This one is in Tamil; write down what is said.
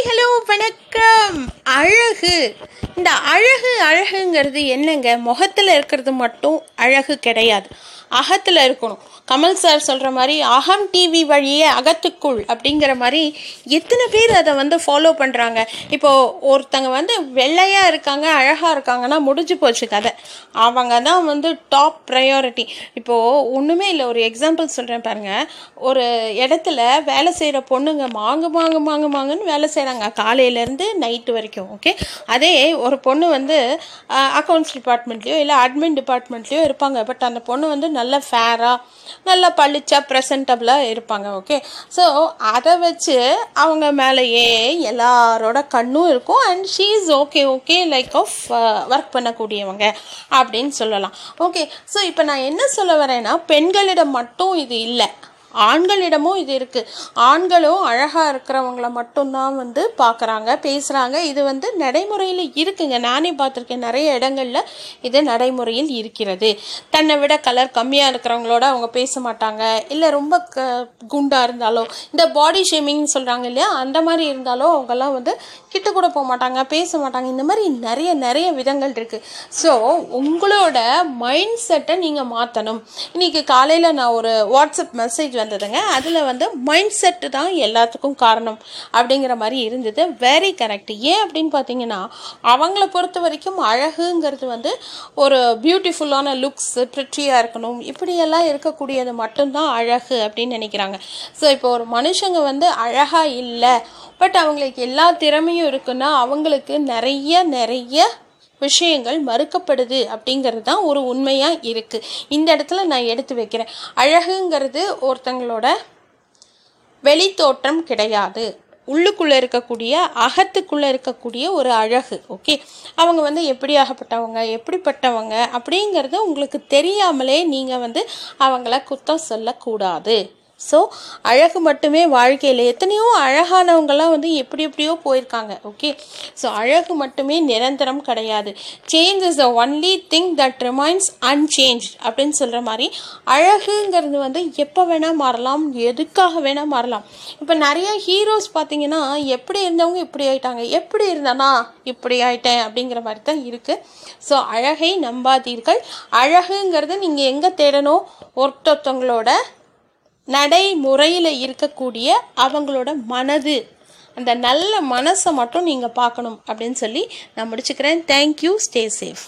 ஹாய் ஹலோ வணக்கம். அழகு. இந்த அழகு அழகுங்கிறது என்னங்க? முகத்தில் இருக்கிறது மட்டும் அழகு கிடையாது. அகத்தில் இருக்கணும். கமல் சார் சொல்கிற மாதிரி அகம் டிவி வழியே அகத்துக்குள் அப்படிங்கிற மாதிரி எத்தனை பேர் அதை வந்து ஃபாலோ பண்ணுறாங்க இப்போது ஒருத்தங்க வந்து வெள்ளையாக இருக்காங்க அழகாக இருக்காங்கன்னா முடிஞ்சு போச்சு கதை. அவங்க தான் வந்து டாப் ப்ரையாரிட்டி இப்போது ஒன்றுமே இல்லை ஒரு எக்ஸாம்பிள் சொல்கிறேன் பாருங்கள் ஒரு இடத்துல வேலை செய்கிற பொண்ணுங்க மாங்கு மாங்கு மாங்கு மாங்குன்னு வேலை செய்கிறாங்க காலையிலேருந்து நைட் நைட்டு வரைக்கும் ஓகே அதே ஒரு பொண்ணு வந்து அக்கௌண்ட்ஸ் டிபார்ட்மெண்ட்லேயோ இல்லை அட்மின் டிபார்ட்மெண்ட்லேயோ இருப்பாங்க. பட் அந்த பொண்ணு வந்து நல்ல ஃபேராக நல்லா பளிச்சா ப்ரெசன்டபுளாக இருப்பாங்க ஓகே ஸோ அதை வச்சு அவங்க மேலேயே எல்லாரோட கண்ணும் இருக்கும். And she is okay okay like of work பண்ணக்கூடியவங்க அப்படின்னு சொல்லலாம் ஓகே ஸோ இப்போ நான் என்ன சொல்ல வரேன்னா பெண்களிடம் மட்டும் இது இல்லை. ஆண்களிடமும் இது இருக்குது ஆண்களும் அழகாக இருக்கிறவங்கள மட்டும்தான் வந்து பார்க்குறாங்க பேசுகிறாங்க இது வந்து நடைமுறையில் இருக்குங்க. நானே பார்த்துருக்கேன். நிறைய இடங்களில் இது நடைமுறையில் இருக்கிறது. தன்னை விட கலர் கம்மியாக இருக்கிறவங்களோட அவங்க பேச மாட்டாங்க. இல்லை ரொம்ப க குண்டாக இருந்தாலோ இந்த பாடி ஷேமிங்னு சொல்கிறாங்க இல்லையா? அந்த மாதிரி இருந்தாலோ அவங்கெல்லாம் வந்து கிட்ட கூட போக மாட்டாங்க பேச மாட்டாங்க. இந்த மாதிரி நிறைய நிறைய விதங்கள் இருக்குது ஸோ உங்களோட மைண்ட் செட்டை நீங்கள் மாற்றணும் இன்றைக்கி காலையில் நான் ஒரு வாட்ஸ்அப் மெசேஜ் வந்ததுங்க. அதில் வந்து மைண்ட் செட்டு தான் எல்லாத்துக்கும் காரணம் அப்படிங்கிற மாதிரி இருந்தது. வெரி கரெக்ட் ஏன் அப்படின்னு பார்த்தீங்கன்னா அவங்கள பொறுத்த வரைக்கும் அழகுங்கிறது வந்து ஒரு பியூட்டிஃபுல்லான லுக்ஸ் ப்ரிட்டியாக இருக்கணும். இப்படியெல்லாம் இருக்கக்கூடியது மட்டும்தான் அழகு அப்படின்னு நினைக்கிறாங்க. ஸோ இப்போ ஒரு மனுஷங்க வந்து அழகாக இல்லை பட் அவங்களுக்கு எல்லா திறமையும் இருக்குன்னா அவங்களுக்கு நிறைய நிறைய விஷயங்கள் மறுக்கப்படுது அப்படிங்கிறது தான் ஒரு உண்மையாக இருக்குது இந்த இடத்துல நான் எடுத்து வைக்கிறேன். அழகுங்கிறது ஒருத்தங்களோட வெளித்தோற்றம் கிடையாது. உள்ளுக்குள்ளே இருக்கக்கூடிய அகத்துக்குள்ளே இருக்கக்கூடிய ஒரு அழகு ஓகே அவங்க வந்து எப்படி ஆகப்பட்டவங்க எப்படிப்பட்டவங்க அப்படிங்கிறது உங்களுக்கு தெரியாமலே நீங்கள் வந்து அவங்கள குத்தம் சொல்லக்கூடாது. ஸோ அழகு மட்டுமே வாழ்க்கையில். எத்தனையோ அழகானவங்கெல்லாம் வந்து எப்படி எப்படியோ போயிருக்காங்க ஓகே ஸோ அழகு மட்டுமே நிரந்தரம் கிடையாது. Change is the only thing that remains unchange அப்படின்னு சொல்கிற மாதிரி அழகுங்கிறது வந்து எப்போ வேணால் மாறலாம் எதுக்காக வேணால் மாறலாம். இப்போ நிறைய ஹீரோஸ் பார்த்தீங்கன்னா எப்படி இருந்தவங்க இப்படி ஆயிட்டாங்க எப்படி இருந்தனா இப்படி ஆயிட்டேன் அப்படிங்கிற மாதிரி தான் இருக்குது ஸோ அழகை நம்பாதீர்கள். அழகுங்கிறது நீங்கள் எங்கே தேடணும்? ஒருத்தொருத்தவங்களோட நடைமுறையில் இருக்கக்கூடிய அவங்களோட மனது. அந்த நல்ல மனசை மட்டும் நீங்கள் பார்க்கணும் அப்படின்னு சொல்லி நான் முடிச்சுக்கிறேன். Thank you stay safe